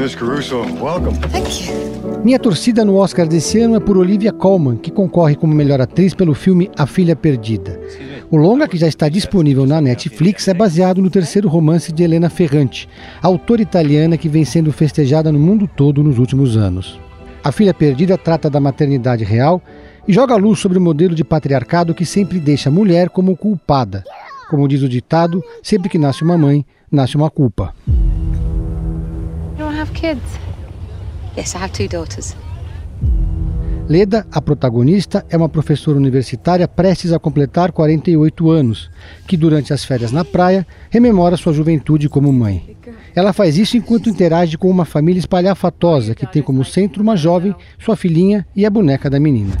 Miss Caruso, welcome. Thank you. Minha torcida no Oscar desse ano é por Olivia Colman, que concorre como melhor atriz pelo filme A Filha Perdida. O longa, que já está disponível na Netflix, é baseado no terceiro romance de Helena Ferrante, autora italiana que vem sendo festejada no mundo todo nos últimos anos. A Filha Perdida trata da maternidade real e joga luz sobre o modelo de patriarcado que sempre deixa a mulher como culpada. Como diz o ditado, sempre que nasce uma mãe, nasce uma culpa. Have kids? Yes, I have two daughters. Leda, a protagonista, é uma professora universitária prestes a completar 48 anos, que durante as férias na praia rememora sua juventude como mãe. Ela faz isso enquanto interage com uma família espalhafatosa que tem como centro uma jovem, sua filhinha e a boneca da menina.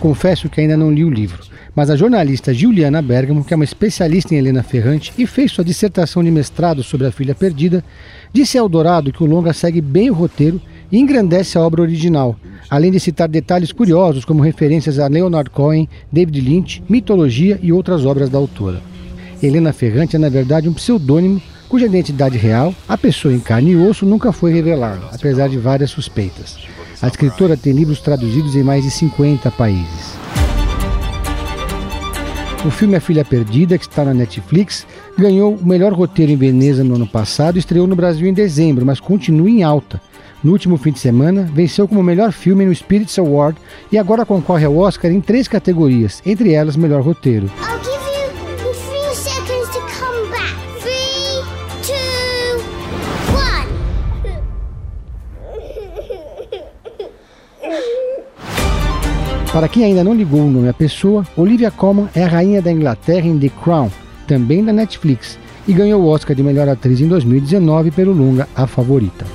Confesso que ainda não li o livro, mas a jornalista Juliana Bergamo, que é uma especialista em Helena Ferrante e fez sua dissertação de mestrado sobre a filha perdida, disse ao Dourado que o longa segue bem o roteiro e engrandece a obra original, além de citar detalhes curiosos como referências a Leonard Cohen, David Lynch, mitologia e outras obras da autora. Helena Ferrante é, na verdade, um pseudônimo cuja identidade real, a pessoa em carne e osso, nunca foi revelada, apesar de várias suspeitas. A escritora tem livros traduzidos em mais de 50 países. O filme A Filha Perdida, que está na Netflix, ganhou o melhor roteiro em Veneza no ano passado e estreou no Brasil em dezembro, mas continua em alta. No último fim de semana, venceu como melhor filme no Spirits Award e agora concorre ao Oscar em três categorias, entre elas melhor roteiro. I'll give you three seconds to come back. Three, Para quem ainda não ligou o nome à pessoa, Olivia Colman é a rainha da Inglaterra em The Crown, também da Netflix, e ganhou o Oscar de melhor atriz em 2019 pelo longa A Favorita.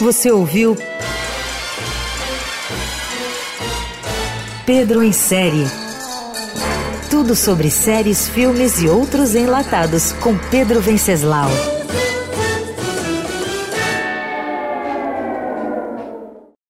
Você ouviu Pedro em série. Tudo sobre séries, filmes e outros enlatados com Pedro Venceslau.